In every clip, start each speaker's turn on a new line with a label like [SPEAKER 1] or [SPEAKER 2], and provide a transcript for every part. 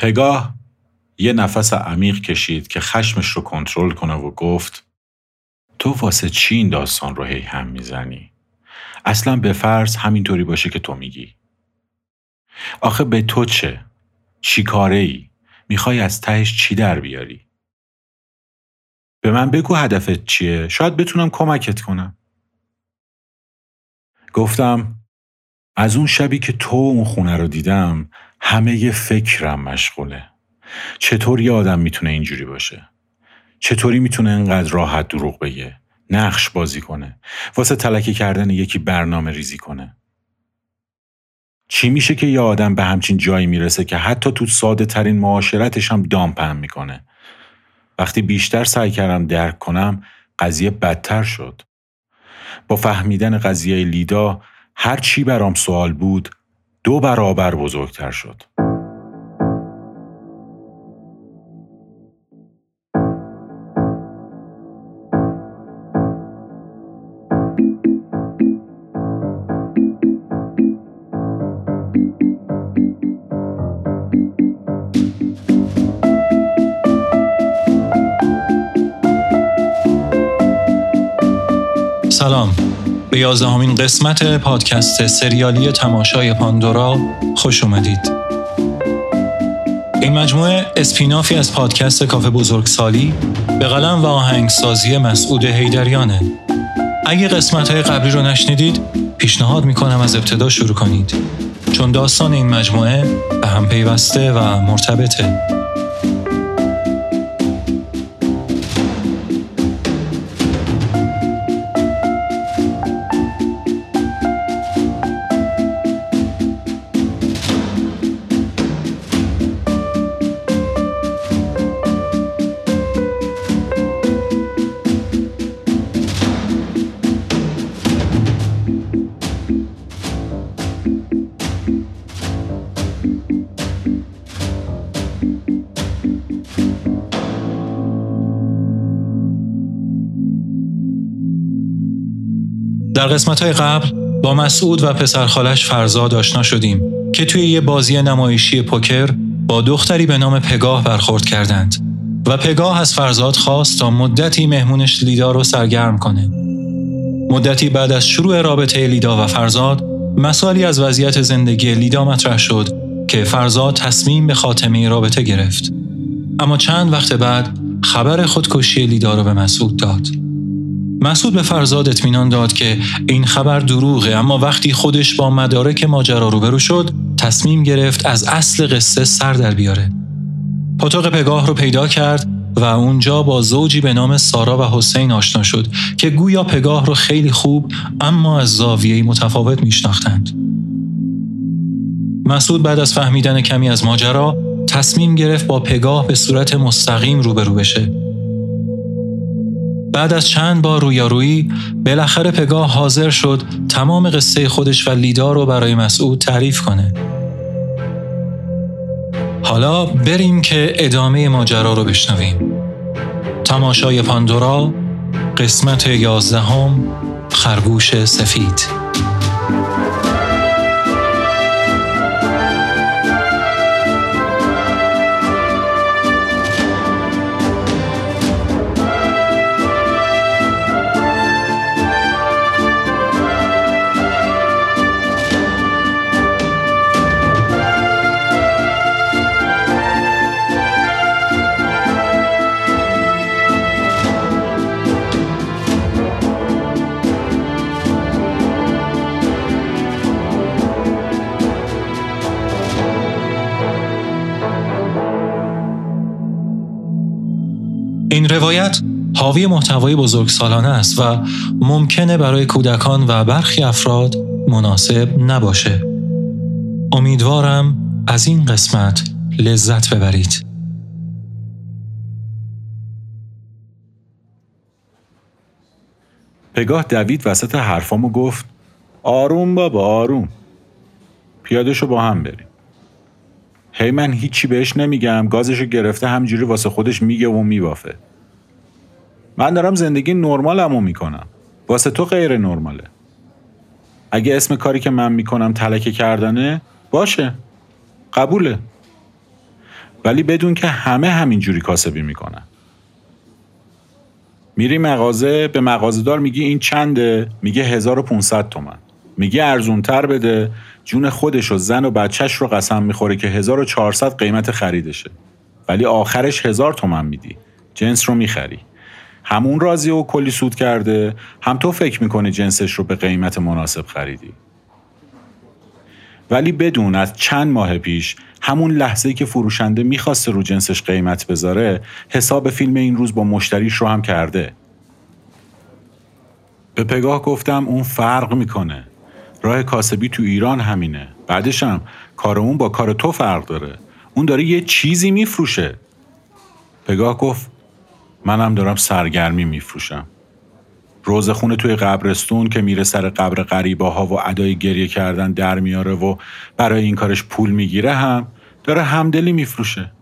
[SPEAKER 1] پگاه یه نفس عمیق کشید که خشمش رو کنترل کنه و گفت تو واسه چی این داستان رو هی هم می‌زنی؟ اصلا به فرض همینطوری باشه که تو میگی. آخه به تو چه؟ چی کاره ای؟ می‌خوای از تهش چی در بیاری؟ به من بگو هدفت چیه؟ شاید بتونم کمکت کنم. گفتم از اون شبی که تو اون خونه رو دیدم همه ی فکرم مشغوله. چطور یه آدم می‌تونه اینجوری باشه؟ چطوری می‌تونه انقدر راحت دروغ بگه؟ نقش بازی کنه؟ واسه تلکه کردن یکی برنامه ریزی کنه؟ چی میشه که یه آدم به همچین جایی می‌رسه که حتی تو ساده ترین معاشرتش هم دام می‌کنه؟ وقتی بیشتر سعی کردم درک کنم قضیه بدتر شد. با فهمیدن قضیه لیدا هر چی برام سوال بود دو برابر بزرگتر شد.
[SPEAKER 2] سلام به یازدهمین قسمت پادکست سریالی تماشای پاندورا خوش اومدید. این مجموعه اسپینافی از پادکست کافه بزرگسالی به قلم و آهنگسازی مسعود هیدریانه اگه قسمت های قبلی رو نشنیدید پیشنهاد می‌کنم از ابتدا شروع کنید. چون داستان این مجموعه به هم پیوسته و مرتبطه. در قسمت های قبل با مسعود و پسر خالش فرزاد آشنا شدیم که توی یه بازی نمایشی پوکر با دختری به نام پگاه برخورد کردند و پگاه از فرزاد خواست تا مدتی مهمونش لیدا رو سرگرم کنه. مدتی بعد از شروع رابطه لیدا و فرزاد مسائلی از وضعیت زندگی لیدا مطرح شد که فرزاد تصمیم به خاتمه رابطه گرفت. اما چند وقت بعد خبر خودکشی لیدا رو به مسعود داد. مسعود به فرزاد اطمینان داد که این خبر دروغه اما وقتی خودش با مدارک ماجرا روبرو شد تصمیم گرفت از اصل قصه سر در بیاره. پاتوق پگاه رو پیدا کرد و اونجا با زوجی به نام سارا و حسین آشنا شد که گویا پگاه رو خیلی خوب اما از زاویه‌ای متفاوت میشناختند. مسعود بعد از فهمیدن کمی از ماجرا تصمیم گرفت با پگاه به صورت مستقیم روبرو بشه بعد از چند بار رویارویی بالاخره پگاه حاضر شد تمام قصه خودش و لیدا رو برای مسعود تعریف کنه. حالا بریم که ادامه ماجرا رو بشنویم. تماشای پاندورا قسمت یازدهم خرگوش سفید این روایت حاوی محتوای بزرگسالانه است و ممکنه برای کودکان و برخی افراد مناسب نباشه. امیدوارم از این قسمت لذت ببرید.
[SPEAKER 1] پگاه دوید وسط حرفامو گفت آروم بابا آروم پیادشو با هم بریم هی من هیچی بهش نمیگم گازشو گرفته همجوری واسه خودش میگه و میبافه من دارم زندگی نرمالمو می‌کنم. واسه تو غیر نرماله. اگه اسم کاری که من می‌کنم تلکه کردنه باشه. قبوله. ولی بدون که همه همینجوری کاسبی می‌کنن. میری مغازه به مغازهدار میگی این چنده؟ میگه 1500 تومن. میگه ارزونتر بده. جون خودش و زن و بچهش رو قسم می‌خوره که 1400 قیمت خریدشه. ولی آخرش هزار تومن میدی. جنس رو می‌خری. همون راضی و کلی سود کرده. هم تو فکر می‌کنی جنسش رو به قیمت مناسب خریدی. ولی بدون از چند ماه پیش همون لحظه که فروشنده می‌خواسته رو جنسش قیمت بذاره حساب فیلم این روز با مشتریش رو هم کرده. به پگاه گفتم اون فرق می‌کنه. راه کاسبی تو ایران همینه. بعدشم کار اون با کار تو فرق داره. اون داره یه چیزی میفروشه. پگاه گفت منم دارم سرگرمی میفروشم. روزخونه توی قبرستون که میره سر قبر غریبه ها و ادای گریه کردن در میاره و برای این کارش پول می‌گیره هم داره همدلی میفروشه.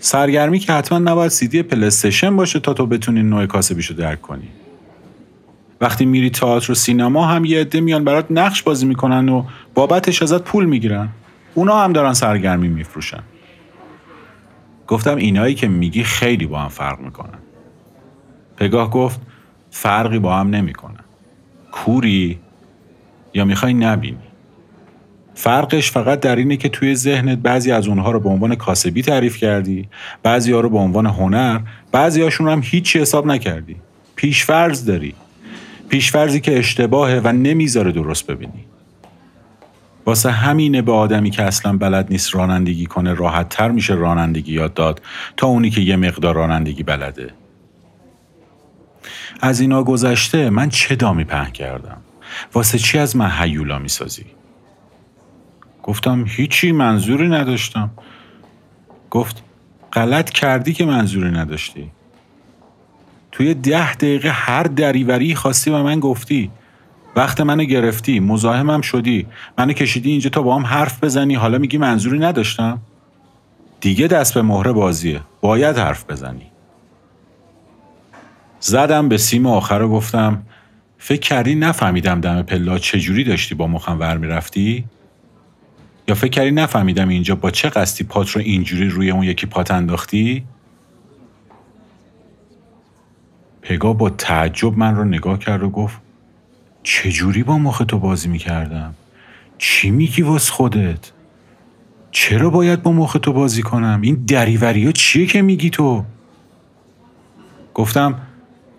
[SPEAKER 1] سرگرمی که حتما نباید سیدی پلستشن باشه تا تو بتونی نوع کاسبیشو درک کنی. وقتی میری تئاتر و سینما هم یه عده میان برات نقش بازی می‌کنن و بابتش ازت پول می‌گیرن. اونا هم دارن سرگرمی میفروشن. گفتم اینایی که میگی خیلی با هم فرق می‌کنن. پگاه گفت فرقی با هم نمی‌کنن. کوری یا می‌خوای نبینی. فرقش فقط در اینه که توی ذهنت بعضی از اونها رو به عنوان کاسبی تعریف کردی بعضی ها رو به عنوان هنر بعضی هاشون هم هیچی حساب نکردی. پیشفرض داری. پیشفرزی که اشتباهه و نمی‌ذاره درست ببینی. واسه همینه به آدمی که اصلا بلد نیست رانندگی کنه راحت تر میشه رانندگی یاد داد تا اونی که یه مقدار رانندگی بلده. از اینا گذشته من چه دامی پهن کردم؟ واسه چی از من هیولا می‌سازی؟ گفتم هیچی منظوری نداشتم. گفت غلط کردی که منظوری نداشتی. توی ده دقیقه هر دریوری خواستی و من گفتی. وقت منو گرفتی مزاحمم شدی. منو کشیدی اینجا تا با هم حرف بزنی. حالا میگی منظوری نداشتم. دیگه دست به مهره بازیه. باید حرف بزنی. زدم به سیم آخر و گفتم فکر کردی نفهمیدم دم پلا چجوری داشتی با مخم ور می‌رفتی؟ یا فکر کردی نفهمیدم اینجا با چه قصدی پات رو اینجوری روی اون یکی پات انداختی؟ پگا با تعجب من رو نگاه کرد و گفت چجوری با مخ تو بازی می‌کردم؟ چی میگی واس خودت؟ چرا باید با مخ تو بازی کنم؟ این دریوری ها چیه که میگی تو؟ گفتم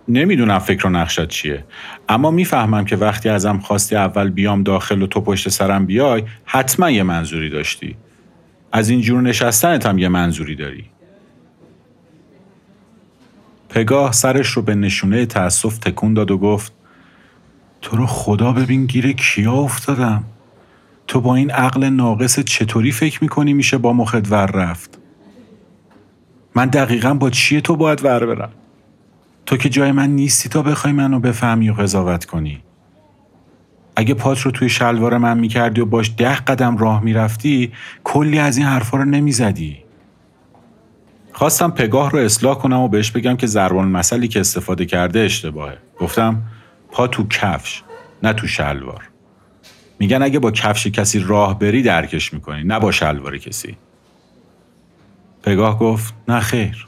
[SPEAKER 1] نمی‌دونم فکر و نقشت چیه اما می‌فهمم که وقتی ازم خواستی اول بیام داخل و تو پشت سرم بیای حتما یه منظوری داشتی از این جور نشستنت هم یه منظوری داری پگاه سرش رو به نشونه تأسف تکون داد و گفت تو رو خدا ببین گیر کیا افتادم. تو با این عقل ناقص چطوری فکر می‌کنی میشه با مخت ور رفت؟ من دقیقا با چیه تو باید ور برم؟ تو که جای من نیستی تا بخوای منو بفهمی و قضاوت کنی. اگه پات رو توی شلوار من می‌کردی و باش ده قدم راه می‌رفتی کلی از این حرفا رو نمی‌زدی. خواستم پگاه رو اصلاح کنم و بهش بگم که زربان مسئله که استفاده کرده اشتباهه. گفتم پا تو کفش نه تو شلوار. میگن اگه با کفش کسی راه بری درکش می‌کنی نه با شلوار کسی. پگاه گفت نه خیر.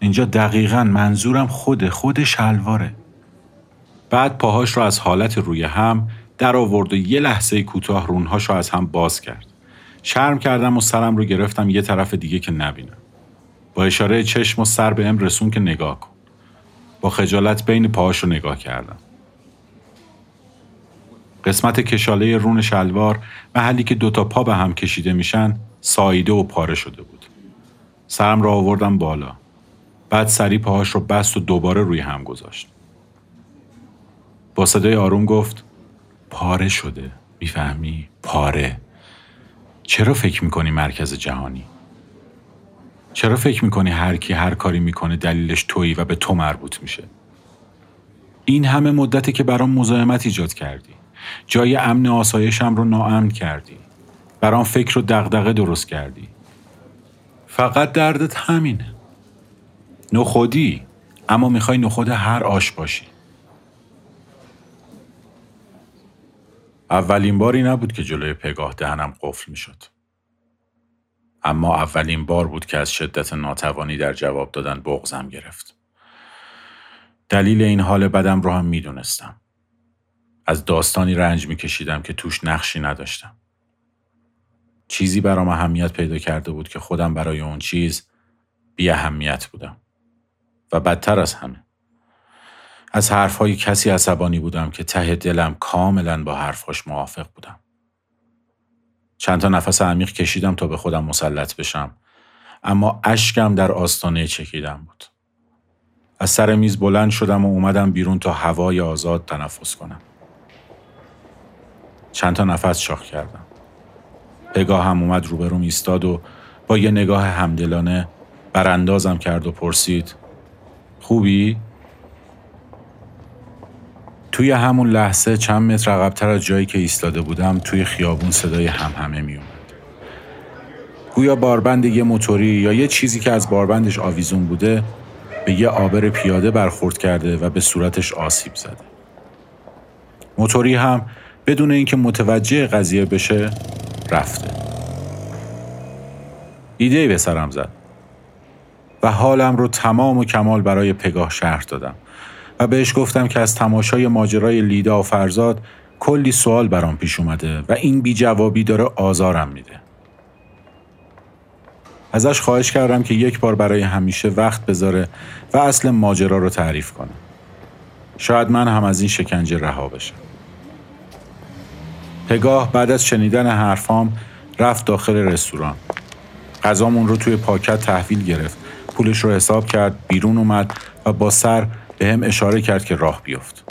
[SPEAKER 1] اینجا دقیقا منظورم خود خود شلواره. بعد پاهاش رو از حالت روی هم در آورد و یه لحظه کوتاه رونهاش رو از هم باز کرد. شرم کردم و سرم رو گرفتم یه طرف دیگه که نبینم. با اشاره چشم و سر به ام رسون که نگاه کن. با خجالت بین پاهاش رو نگاه کردم. قسمت کشاله رون شلوار محلی که دوتا پا به هم کشیده میشن ساییده و پاره شده بود سرم را آوردم بالا بعد سری پاهاش رو بست و دوباره روی هم گذاشت. با صدای آروم گفت پاره شده می‌فهمی؟ پاره چرا فکر می‌کنی مرکز جهانی؟ چرا فکر می‌کنی هر کی هر کاری می‌کنه دلیلش تویی و به تو مربوط میشه؟ این همه مدتی که برام مزاحمت ایجاد کردی جای امن آسایشم رو ناامن کردی. برام فکر و دغدغه درست کردی. فقط دردت همینه. نخودی اما می‌خوای نخود هر آش باشی. اولین باری نبود که جلوی پگاه دهنم قفل می‌شد. اما اولین بار بود که از شدت ناتوانی در جواب دادن بغزم گرفت. دلیل این حال بدم رو هم می‌دونستم. از داستانی رنج میکشیدم که توش نقشی نداشتم. چیزی برام اهمیت پیدا کرده بود که خودم برای اون چیز بی اهمیت بودم. و بدتر از همه. از حرفهای کسی عصبانی بودم که ته دلم کاملا با حرفاش موافق بودم. چند تا نفس عمیق کشیدم تا به خودم مسلط بشم اما اشکم در آستانه چکیدم بود. از سر میز بلند شدم و اومدم بیرون تا هوای آزاد تنفس کنم. چند تا نفس شاخ کردم. پگاه هم اومد روبروم ایستاد و با یه نگاه همدلانه براندازم کرد و پرسید خوبی؟ توی همون لحظه چند متر عقبتر از جایی که ایستاده بودم توی خیابون صدای همهمه می اومد. گویا باربند یه موتوری یا یه چیزی که از باربندش آویزون بوده به یه آبر پیاده برخورد کرده و به صورتش آسیب زده. موتوری هم بدون اینکه متوجه قضیه بشه رفته. ایده به سرم زد و حالم رو تمام و کمال برای پگاه شهر دادم و بهش گفتم که از تماشای ماجرای لیدا و فرزاد کلی سوال برام پیش اومده و این بی جوابی داره آزارم میده. ازش خواهش کردم که یک بار برای همیشه وقت بذاره و اصل ماجرا رو تعریف کنه. شاید من هم از این شکنجه رها بشم. پگاه بعد از شنیدن حرفام رفت داخل رستوران. غذامون رو توی پاکت تحویل گرفت. پولش رو حساب کرد، بیرون اومد و با سر به هم اشاره کرد که راه بیفت.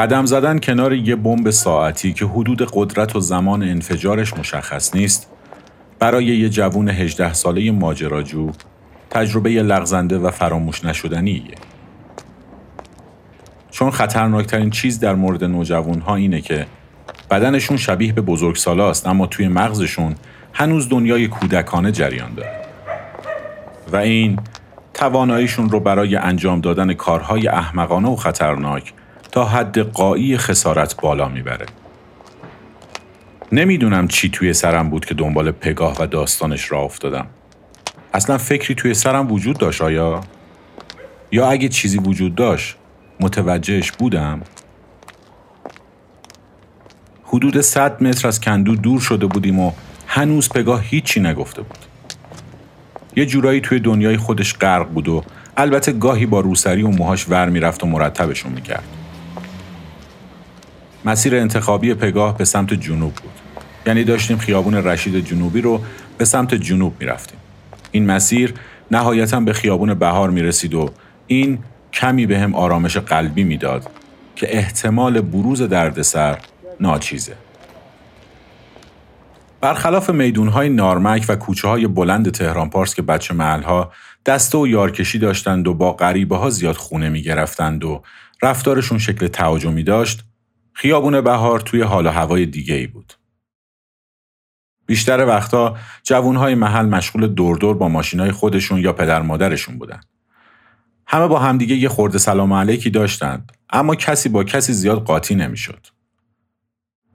[SPEAKER 1] قدم زدن کنار یه بمب ساعتی که حدود قدرت و زمان انفجارش مشخص نیست برای یه جوون 18 ساله ماجراجو تجربه لغزنده و فراموش نشدنیه. چون خطرناکترین چیز در مورد نوجوانها اینه که بدنشون شبیه به بزرگسالاست اما توی مغزشون هنوز دنیای کودکانه جریان داره. و این تواناییشون رو برای انجام دادن کارهای احمقانه و خطرناک تا حد قایی خسارت بالا می‌بره. نمی‌دونم چی توی سرم بود که دنبال پگاه و داستانش را افتادم. اصلا فکری توی سرم وجود داشت آیا؟ یا اگه چیزی وجود داشت متوجهش بودم؟ حدود 100 متر از کندو دور شده بودیم و هنوز پگاه هیچی نگفته بود. یه جورایی توی دنیای خودش غرق بود و البته گاهی با روسری و موهاش ور می‌رفت و مرتبشون می‌کرد. مسیر انتخابی پگاه به سمت جنوب بود. یعنی داشتیم خیابون رشید جنوبی رو به سمت جنوب می رفتیم. این مسیر نهایتا به خیابون بهار می رسید و این کمی به هم آرامش قلبی می‌داد که احتمال بروز دردسر ناچیزه. برخلاف میدونهای نارمک و کوچه های بلند تهران پارس که بچه محلها دسته و یارکشی داشتند و با غریبه ها زیاد خونه می گرفتند و رفتارشون شکل تهاجمی داشت خیابون بهار توی حال و هوای دیگه ای بود. بیشتر وقتا جوانهای محل مشغول دوردور با ماشینای خودشون یا پدر مادرشون بودن. همه با همدیگه یه خورده سلام علیکی داشتند اما کسی با کسی زیاد قاطی نمی‌شد.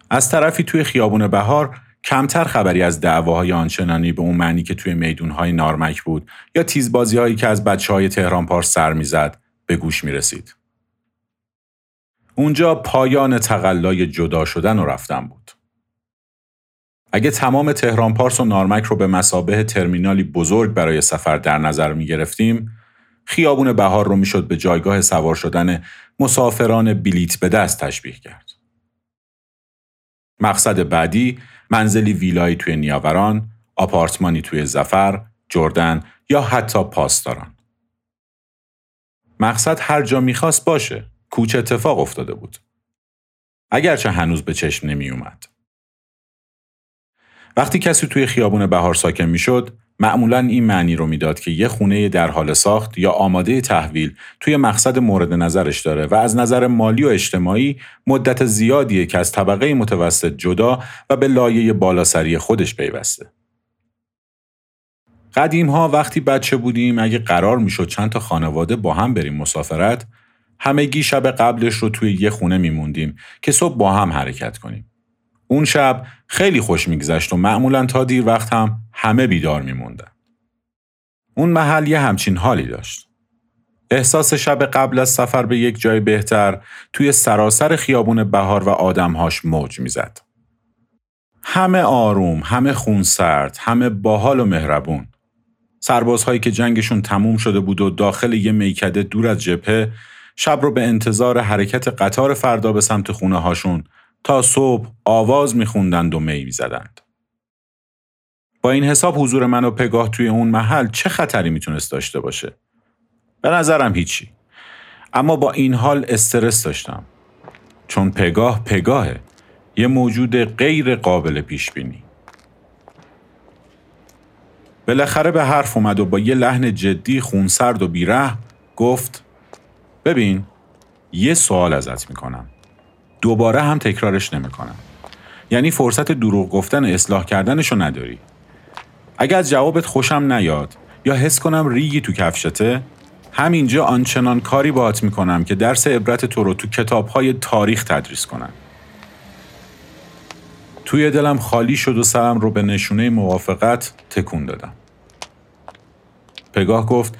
[SPEAKER 1] از طرفی توی خیابون بهار کمتر خبری از دعواهای آنچنانی به اون معنی که توی میدونهای نارمک بود یا تیزبازی هایی که از بچه های تهران پارس سر می‌زد به گوش می رسید. اونجا پایان تقلای جدا شدن و رفتن بود. اگه تمام تهران پارس و نارمک رو به مسابه ترمینالی بزرگ برای سفر در نظر می گرفتیم، خیابون بهار رو می‌شد به جایگاه سوار شدن مسافران بلیت به دست تشبیه کرد. مقصد بعدی منزلی ویلایی توی نیاوران، آپارتمانی توی زفر، جردن یا حتی پاسداران. مقصد هر جا می‌خواست باشه. کوچ اتفاق افتاده بود. اگرچه هنوز به چشم نمی اومد. وقتی کسی توی خیابون بهار ساکن می‌شد، معمولا این معنی رو می‌داد که یه خونه در حال ساخت یا آماده تحویل توی مقصد مورد نظرش داره و از نظر مالی و اجتماعی مدت زیادیه که از طبقه متوسط جدا و به لایه بالاسری خودش پیوسته. قدیم ها وقتی بچه بودیم اگه قرار می‌شد چند تا خانواده با هم بریم مسافرت همگی شب قبلش رو توی یه خونه میموندیم که صبح با هم حرکت کنیم. اون شب خیلی خوش میگذشت و معمولا تا دیر وقت هم همه بیدار میموندن. اون محل یه همچین حالی داشت. احساس شب قبل از سفر به یک جای بهتر توی سراسر خیابون بهار و آدمهاش موج می‌زد. همه آروم، همه خونسرد، همه باحال و مهربون. سربازهایی که جنگشون تموم شده بود و داخل یه میکده دور از جبهه شب رو به انتظار حرکت قطار فردا به سمت خونه هاشون تا صبح آواز میخوندند و می می‌زدند. با این حساب حضور من و پگاه توی اون محل چه خطری می‌تونست داشته باشه؟ به نظرم هیچی. اما با این حال استرس داشتم. چون پگاه پگاهه. یه موجود غیر قابل پیش بینی. بالاخره به حرف اومد و با یه لحن جدی خونسرد و بیره گفت ببین یه سوال ازت می‌کنم. دوباره هم تکرارش نمی‌کنم. یعنی فرصت دروغ گفتن اصلاح کردنشو نداری. اگر از جوابت خوشم نیاد یا حس کنم ریگی تو کفشته همینجا آنچنان کاری باهات می‌کنم که درس عبرت تو رو تو کتابهای تاریخ تدریس کنم. توی دلم خالی شد و سرم رو به نشونه موافقت تکون دادم. پگاه گفت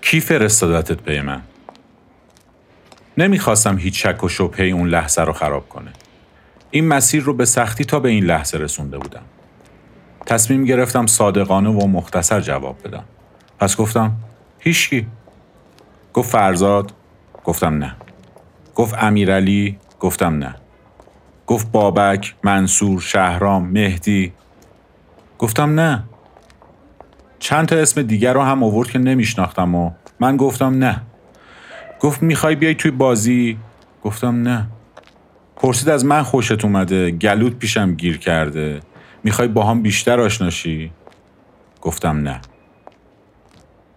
[SPEAKER 1] کی فرستادتت پی من؟ نمی‌خواستم هیچ شک و شبهه اون لحظه رو خراب کنه. این مسیر رو به سختی تا به این لحظه رسونده بودم. تصمیم گرفتم صادقانه و مختصر جواب بدم. پس گفتم هیچکی. گفت فرزاد؟ گفتم نه. گفت امیرعلی؟ گفتم نه. گفت بابک، منصور، شهرام، مهدی؟ گفتم نه. چند تا اسم دیگر رو هم آورد که نمیشناختم و من گفتم نه. گفت می‌خوای بیای توی بازی؟ گفتم نه. پرسید از من خوشت اومده گلوت پیشم گیر کرده. می‌خوای با هم بیشتر آشناشی گفتم نه.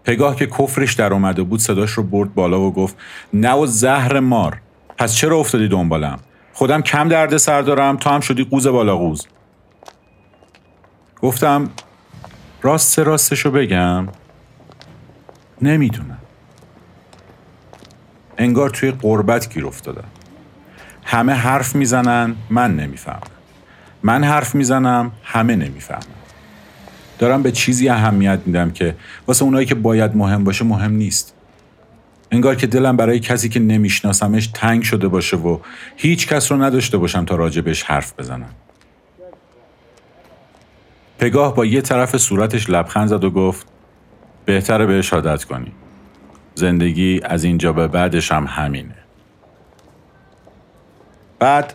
[SPEAKER 1] پگاه که کفرش در اومده بود صداش رو برد بالا و گفت نه و زهر مار. پس چرا افتادی دنبالم؟ خودم کم درد سر دارم تو هم شدی قوز بالا قوز. گفتم راست راستشو بگم. نمی‌دونم. انگار توی قربت گیر افتادم همه حرف می‌زنن من نمی‌فهمم. من حرف می‌زنم همه نمی‌فهمم دارم به چیزی اهمیت میدم که واسه اونایی که باید مهم باشه مهم نیست. انگار که دلم برای کسی که نمیشناسمش تنگ شده باشه و هیچ کس رو نداشته باشم تا راجبش حرف بزنم. پگاه با یه طرف صورتش لبخند زد و گفت بهتره بهش عادت کنی. زندگی از اینجا به بعدش هم همینه بعد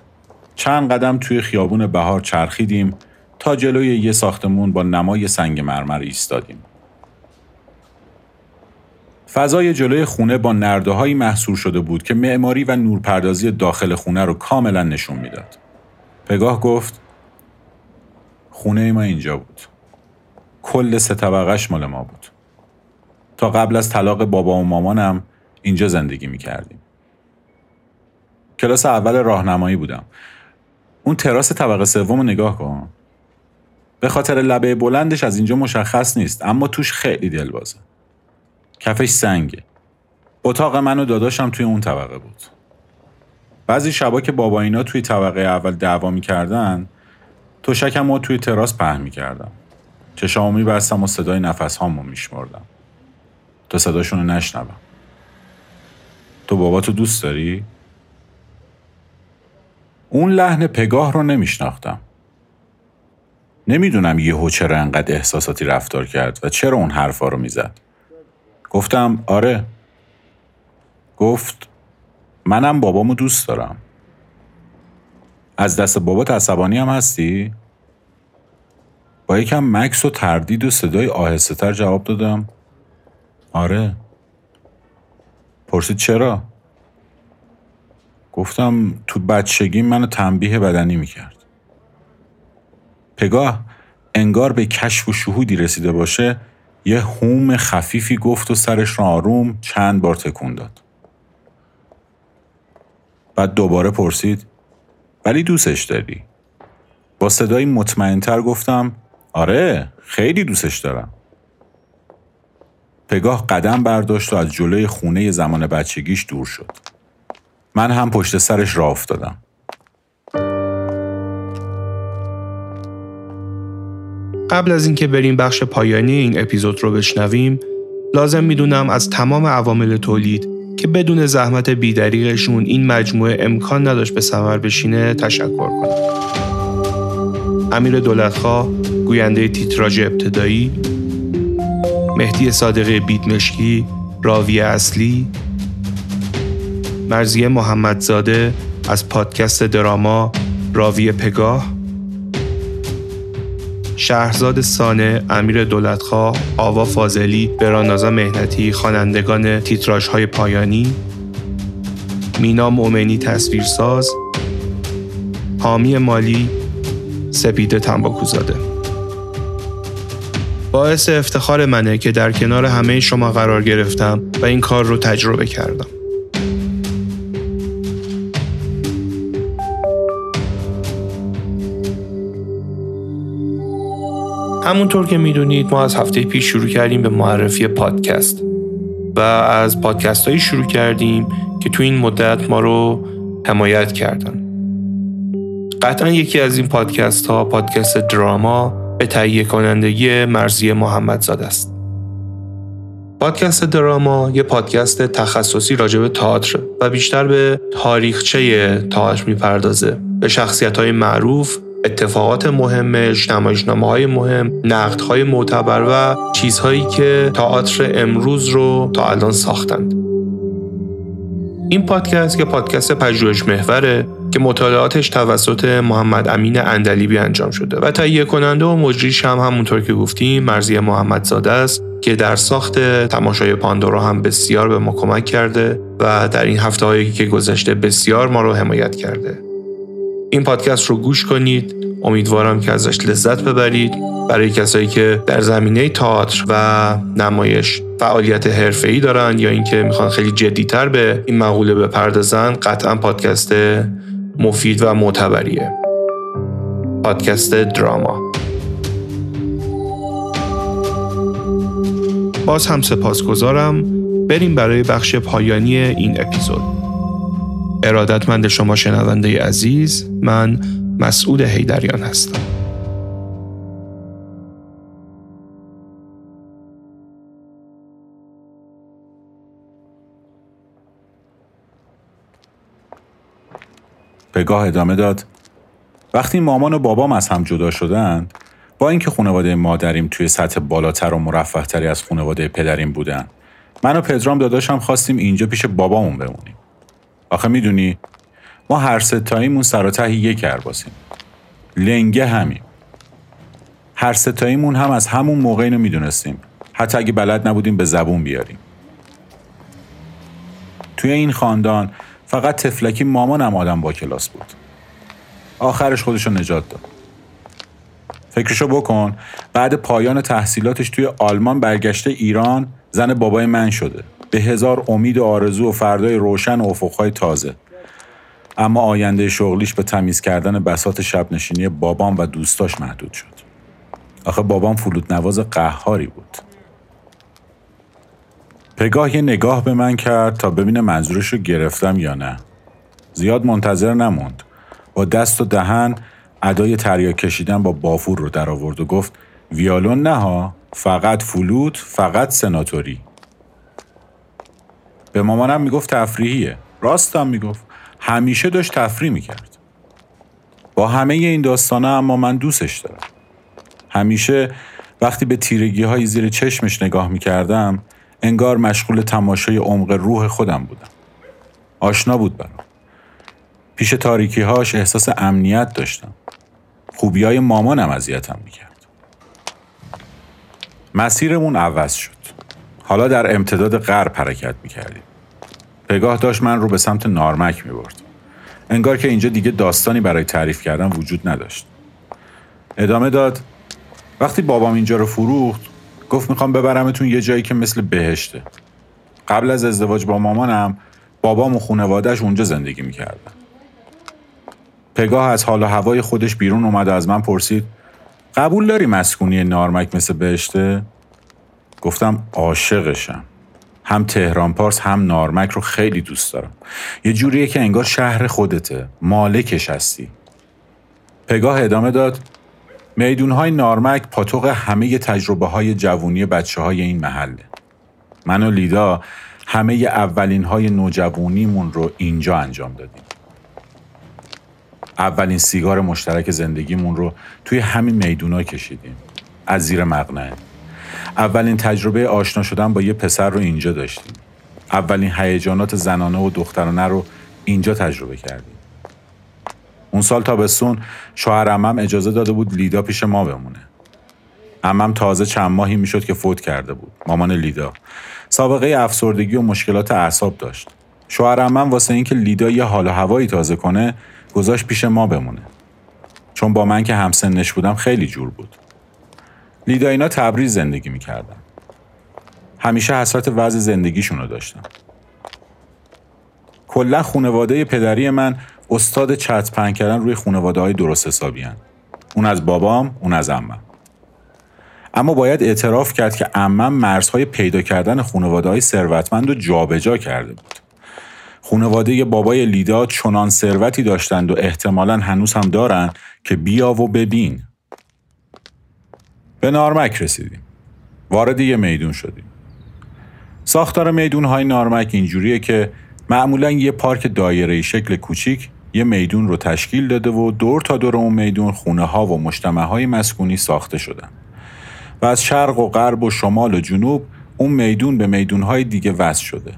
[SPEAKER 1] چند قدم توی خیابون بهار چرخیدیم تا جلوی یه ساختمون با نمای سنگ مرمر ایستادیم. فضای جلوی خونه با نرده هایی محصور شده بود که معماری و نورپردازی داخل خونه رو کاملا نشون می‌داد. پگاه گفت خونه ما اینجا بود کل سه طبقهش مال ما بود تا قبل از طلاق بابا و مامانم اینجا زندگی می‌کردیم. کلاس اول راهنمایی بودم. اون تراس طبقه سوم نگاه کن. به خاطر لبه بلندش از اینجا مشخص نیست اما توش خیلی دلبازه. کفش سنگه. اتاق من و داداشم توی اون طبقه بود. بعضی شبا که بابا اینا توی طبقه اول دعوا می‌کردن تو شکم رو توی تراس پهن می‌کردم. چشامو میبستم و صدای نفس هامو میشمردم. تا صداشونو نشنوم. تو بابا تو دوست داری؟ اون لحن پگاه رو نمیشناختم. نمی‌دونم یهو چرا انقدر احساساتی رفتار کرد و چرا اون حرفا رو می‌زد. گفتم آره. گفت منم بابامو دوست دارم. از دست بابات عصبانی هم هستی؟ با یکم مکس و تردید و صدای آهسته تر جواب دادم. آره. پرسید چرا؟ گفتم تو بچگی منو تنبیه بدنی می‌کرد. پگاه انگار به کشف و شهودی رسیده باشه یه هوم خفیفی گفت و سرش را آروم چند بار تکون داد. بعد دوباره پرسید ولی دوستش داری؟ با صدایی مطمئنتر گفتم آره خیلی دوستش دارم. پگاه قدم برداشت و از جلوی خونه زمان بچگیش دور شد. من هم پشت سرش را افتادم.
[SPEAKER 3] قبل از اینکه بریم بخش پایانی این اپیزود رو بشنویم لازم می‌دونم از تمام عوامل تولید که بدون زحمت بیدریقشون این مجموعه امکان نداشت به ثمر بشینه تشکر کنم. امیر دولتخواه گوینده تیتراژ ابتدایی مهدی صادقی بیدمشکی راوی اصلی مرزیه محمدزاده از پادکست دراما راوی پگاه شهرزاد سانه، امیر دولتخواه، آوا فاضلی، برانازا مهنتی، خوانندگان های پایانی، مینا مؤمنی تصویرساز، حامی مالی، سپیده تنباکوزاده. باعث افتخار منه که در کنار همه شما قرار گرفتم و این کار رو تجربه کردم. همونطور که می‌دونید ما از هفته پیش شروع کردیم به معرفی پادکست و از پادکست هایی شروع کردیم که تو این مدت ما رو حمایت کردن قطعا یکی از این پادکست ها پادکست دراما به تهیه کنندگی مرزی محمدزاده است. پادکست دراما یه پادکست تخصصی راجع به تئاتر و بیشتر به تاریخچه تئاتر می‌پردازه. به شخصیت های معروف اتفاقات مهمش، نمایشنامه های مهم، نقد های معتبر و چیزهایی که تئاتر امروز رو تا الان ساختند. این پادکست که پادکست پژوهش محوره. که مطالعاتش توسط محمد امین اندلیبی انجام شده و تهیه کننده و مجریش هم همونطور که گفتیم مرزی محمدزاده است که در ساخت تماشای پاندورا هم بسیار به ما کمک کرده و در این هفته هایی که گذشته بسیار ما رو حمایت کرده. این پادکست رو گوش کنید. امیدوارم که ازش لذت ببرید. برای کسایی که در زمینه تئاتر و نمایش فعالیت حرفه‌ای دارن یا اینکه می‌خوان خیلی جدیتر به این مقوله بپردازن قطعا پادکست مفید و معتبریه. پادکست دراما. باز هم سپاسگزارم. بریم برای بخش پایانی این اپیزود. ارادتمند شما شنونده عزیز من مسعود هیدریان هستم.
[SPEAKER 1] پگاه ادامه داد. وقتی مامان و بابام از هم جدا شدند با اینکه خانواده مادریم توی سطح بالاتر و مرفهتری از خانواده پدریم بودن من و پدرام داداشم خواستیم اینجا پیش بابامون بمونیم. آخه می‌دونی ما هر ستاییمون سر و ته یک کرباسیم لنگه همیم. هر ستاییمون هم از همون موقع اینو می‌دونستیم. حتی اگه بلد نبودیم به زبون بیاریم. توی این خاندان فقط تفلکی مامانم آدم با کلاس بود. آخرش خودشو نجات داد. فکرشو بکن بعد پایان تحصیلاتش توی آلمان برگشته ایران زن بابای من شده. به هزار امید و آرزو و فردای روشن و افقهای تازه. اما آینده شغلیش به تمیز کردن بسات شب نشینی بابام و دوستاش محدود شد. آخه بابام فلوت نواز قهاری بود. پگاه یه نگاه به من کرد تا ببینه منظورش رو گرفتم یا نه. زیاد منتظر نموند. با دست و دهن ادای تریا کشیدن با بافور رو در آورد و گفت ویالون نه ها فقط فلوت فقط سناتوری. به مامانم می‌گفت تفریحیه. راستم می‌گفت همیشه داشت تفریح می‌کرد. با همه این داستانه اما من دوستش دارم. همیشه وقتی به تیرگی های زیر چشمش نگاه می‌کردم انگار مشغول تماشای عمق روح خودم بودم. آشنا بود برام. پیش تاریکی هاش احساس امنیت داشتم. خوبی های مامانم اذیتم می‌کرد. مسیرمون عوض شد. حالا در امتداد غرب حرکت می‌کردیم. پگاه داشت من رو به سمت نارمک می‌برد. انگار که اینجا دیگه داستانی برای تعریف کردن وجود نداشت. ادامه داد وقتی بابام اینجا رو فروخت گفت می‌خوام ببرمتون یه جایی که مثل بهشته. قبل از ازدواج با مامانم بابام و خونوادهش اونجا زندگی می‌کردن. پگاه از حال و هوای خودش بیرون اومد و از من پرسید قبول داری مسکونی نارمک مثل بهشته؟ گفتم عاشقشم. هم تهران پارس هم نارمک رو خیلی دوست دارم. یه جوریه که انگار شهر خودته. مالکش هستی. پگاه ادامه داد میدون های نارمک پاتوق همه تجربه های جوونی بچه های این محله من و لیدا همه اولین های نوجوونیمون رو اینجا انجام دادیم. اولین سیگار مشترک زندگیمون رو توی همین میدونا کشیدیم از زیر مقنعه. اولین تجربه آشنا شدن با یه پسر رو اینجا داشتیم. اولین هیجانات زنانه و دخترانه رو اینجا تجربه کردیم. اون سال تابستون شوهر امم اجازه داده بود لیدا پیش ما بمونه. امم تازه چند ماهی می‌شد که فوت کرده بود. مامان لیدا. سابقه افسردگی و مشکلات اعصاب داشت. شوهر امم واسه اینکه لیدا یه حال و هوایی تازه کنه گذاشت پیش ما بمونه. چون با من که همسنش بودم خیلی جور بود. لیدا اینا تبریز زندگی می‌کردن. همیشه حسرت وضع زندگیشون رو داشتم کلا خونواده پدری من استاد چت کردن روی خونواده های درست حسابی هن. اون از بابام اون از امم اما باید اعتراف کرد که امم مرزهای پیدا کردن خونواده های ثروتمند رو جابجا کرده بود. خونواده بابای لیدا چنان ثروتی داشتند و احتمالا هنوز هم دارن که بیا و ببین. به نارمک رسیدیم. وارد یه میدون شدیم. ساختار میدون های نارمک اینجوریه که معمولا یه پارک دایره شکل کوچیک یه میدون رو تشکیل داده و دور تا دور اون میدون خونه ها و مجتمع های مسکونی ساخته شدن. و از شرق و غرب و شمال و جنوب اون میدون به میدون های دیگه وصل شده.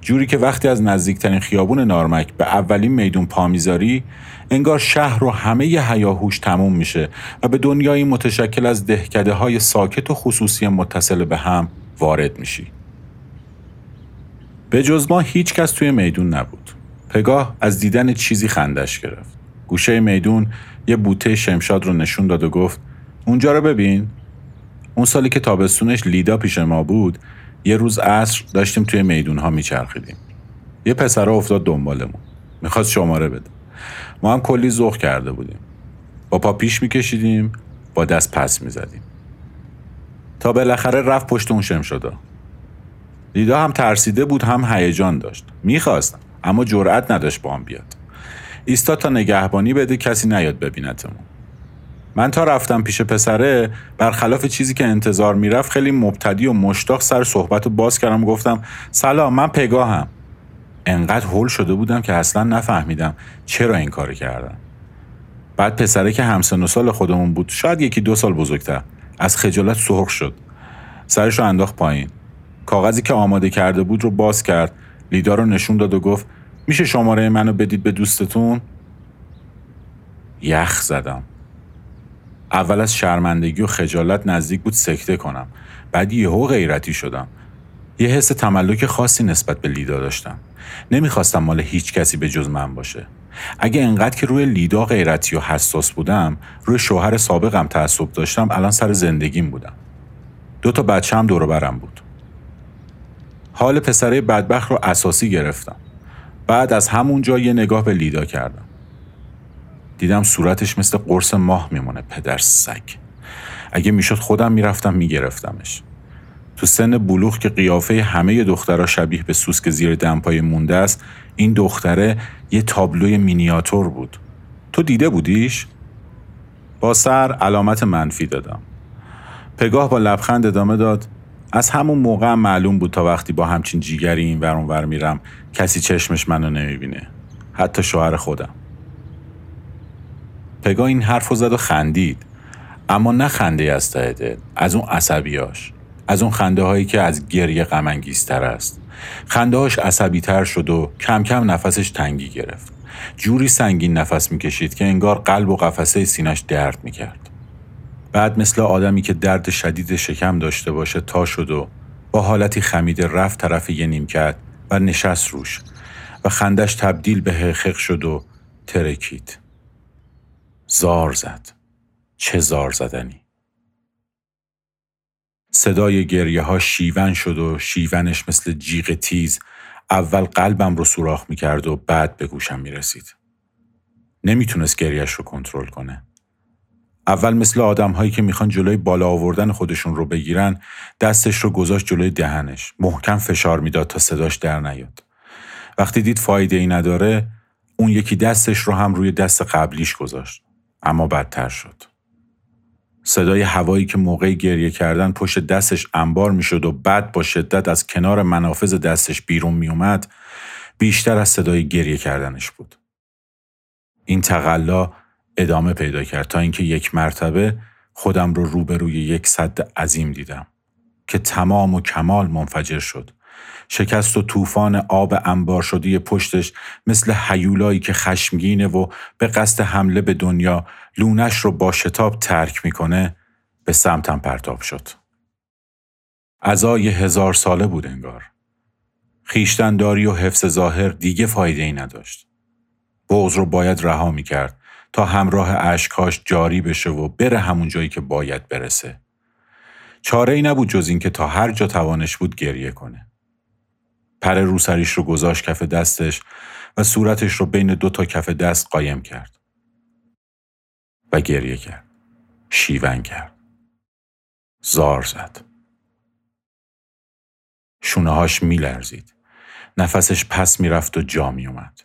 [SPEAKER 1] جوری که وقتی از نزدیکترین خیابون نارمک به اولین میدون پا می‌ذاری انگار شهر رو همه ی هیاهوش تموم میشه و به دنیایی متشکل از دهکده های ساکت و خصوصی متصل به هم وارد میشی. به جز ما هیچ کس توی میدون نبود. پگاه از دیدن چیزی خندش گرفت. گوشه میدون یه بوته شمشاد رو نشون داد و گفت اونجا رو ببین. اون سالی که تابستونش لیدا پیش ما بود یه روز عصر داشتیم توی میدون ها میچرخیدیم. یه پسر افتاد دنبالمون. می‌خواست شماره بده. ما هم کلی ذوق کرده بودیم. با پا پیش میکشیدیم با دست پس می‌زدیم. تا بالاخره رفت پشت اون شمشادا. لیدا هم ترسیده بود هم هیجان داشت. می‌خواست. اما جرأت نداشت با هم بیاد. ایستا تا نگهبانی بده کسی نیاد ببینتمون. من تا رفتم پیش پسره برخلاف چیزی که انتظار می‌رفت خیلی مبتدی و مشتاق سر صحبت رو باز کردم و گفتم سلام من پگاهم. انقدر هول شده بودم که اصلا نفهمیدم چرا این کار کردم. بعد پسره که همسن و سال خودمون بود شاید یکی دو سال بزرگتر از خجالت سرخ شد. سرش رو انداخت پایین. کاغذی که آماده کرده بود رو باز کرد. لیدا رو نشون داد و گفت میشه شماره منو بدید به دوستتون؟ یخ زدم. اول از شرمندگی و خجالت نزدیک بود سکته کنم. بعد یهو غیرتی شدم. یه حس تملک خاصی نسبت به لیدا داشتم. نمی‌خواستم مال هیچ کسی به جز من باشه. اگه انقدر که روی لیدا غیرتی و حساس بودم روی شوهر سابقم تعصب داشتم الان سر زندگیم بودم. دو تا بچه هم دور برم بود. حال پسره بدبخت رو اساسی گرفتم. بعد از همونجا یه نگاه به لیدا کردم. دیدم صورتش مثل قرص ماه میمونه پدر سگ. اگه می‌شد خودم می‌رفتم میگرفتمش. تو سن بلوغ که قیافه همه دخترها شبیه به سوسک زیر دمپای مونده است این دختره یه تابلوی مینیاتور بود. تو دیده بودیش؟ با سر علامت منفی دادم. پگاه با لبخند ادامه داد. از همون موقع معلوم بود تا وقتی با همچین جیگری این ور ور میرم کسی چشمش منو نمی‌بینه. حتی شوهر خودم. پگاه این حرف زد و خندید. اما نه خنده از ته از اون عصبیاش از اون خنده هایی که از گریه غم است. خنده هاش عصبی تر شد و کم کم نفسش تنگی گرفت. جوری سنگین نفس می‌کشید که انگار قلب و قفسه سینش درد می‌کرد. بعد مثل آدمی که درد شدید شکم داشته باشه تا شد و با حالتی خمیده رفت طرف یه نیمکت و نشست روش و خندش تبدیل به حقق شد و ترکید زار زد چه زار زدنی صدای گریه ها شیون شد و شیونش مثل جیغ تیز اول قلبم رو سوراخ می‌کرد و بعد به گوشم می‌رسید. نمی‌تونست گریهش رو کنترل کنه. اول مثل آدم هایی که می‌خوان جلوی بالا آوردن خودشون رو بگیرن دستش رو گذاشت جلوی دهنش. محکم فشار می‌داد تا صداش در نیاد. وقتی دید فایده ای نداره اون یکی دستش رو هم روی دست قبلیش گذاشت. اما بدتر شد. صدای هوایی که موقع گریه کردن پشت دستش انبار می‌شد و بعد با شدت از کنار منافذ دستش بیرون میومد بیشتر از صدای گریه کردنش بود. این تقلا ادامه پیدا کرد تا اینکه یک مرتبه خودم رو روبروی یک صد عظیم دیدم که تمام و کمال منفجر شد شکست و طوفان آب انبار شده پشتش مثل حیولایی که خشمگینه و به قصد حمله به دنیا لونش رو با شتاب ترک می‌کنه به سمتم پرتاب شد. ازای هزار ساله بود انگار. خیشتنداری و حفظ ظاهر دیگه فایده ای نداشت. بغز رو باید رها می‌کرد تا همراه اشکاش جاری بشه و بره همون جایی که باید برسه. چاره ای نبود جز اینکه تا هر جا توانش بود گریه کنه. پر روسریش رو گذاشت کف دستش و صورتش رو بین دو تا کف دست قایم کرد. و گریه کرد. شیون کرد. زار زد. شونه هاش می لرزید. نفسش پس می رفت و جا می اومد.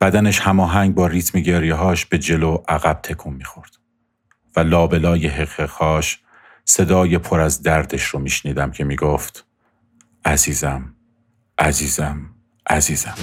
[SPEAKER 1] بدنش هماهنگ با ریتم گریه هاش به جلو عقب تکون می خورد. و لابلای حققهاش صدای پر از دردش رو میشنیدم که می‌گفت عزیزم عزیزم عزیزم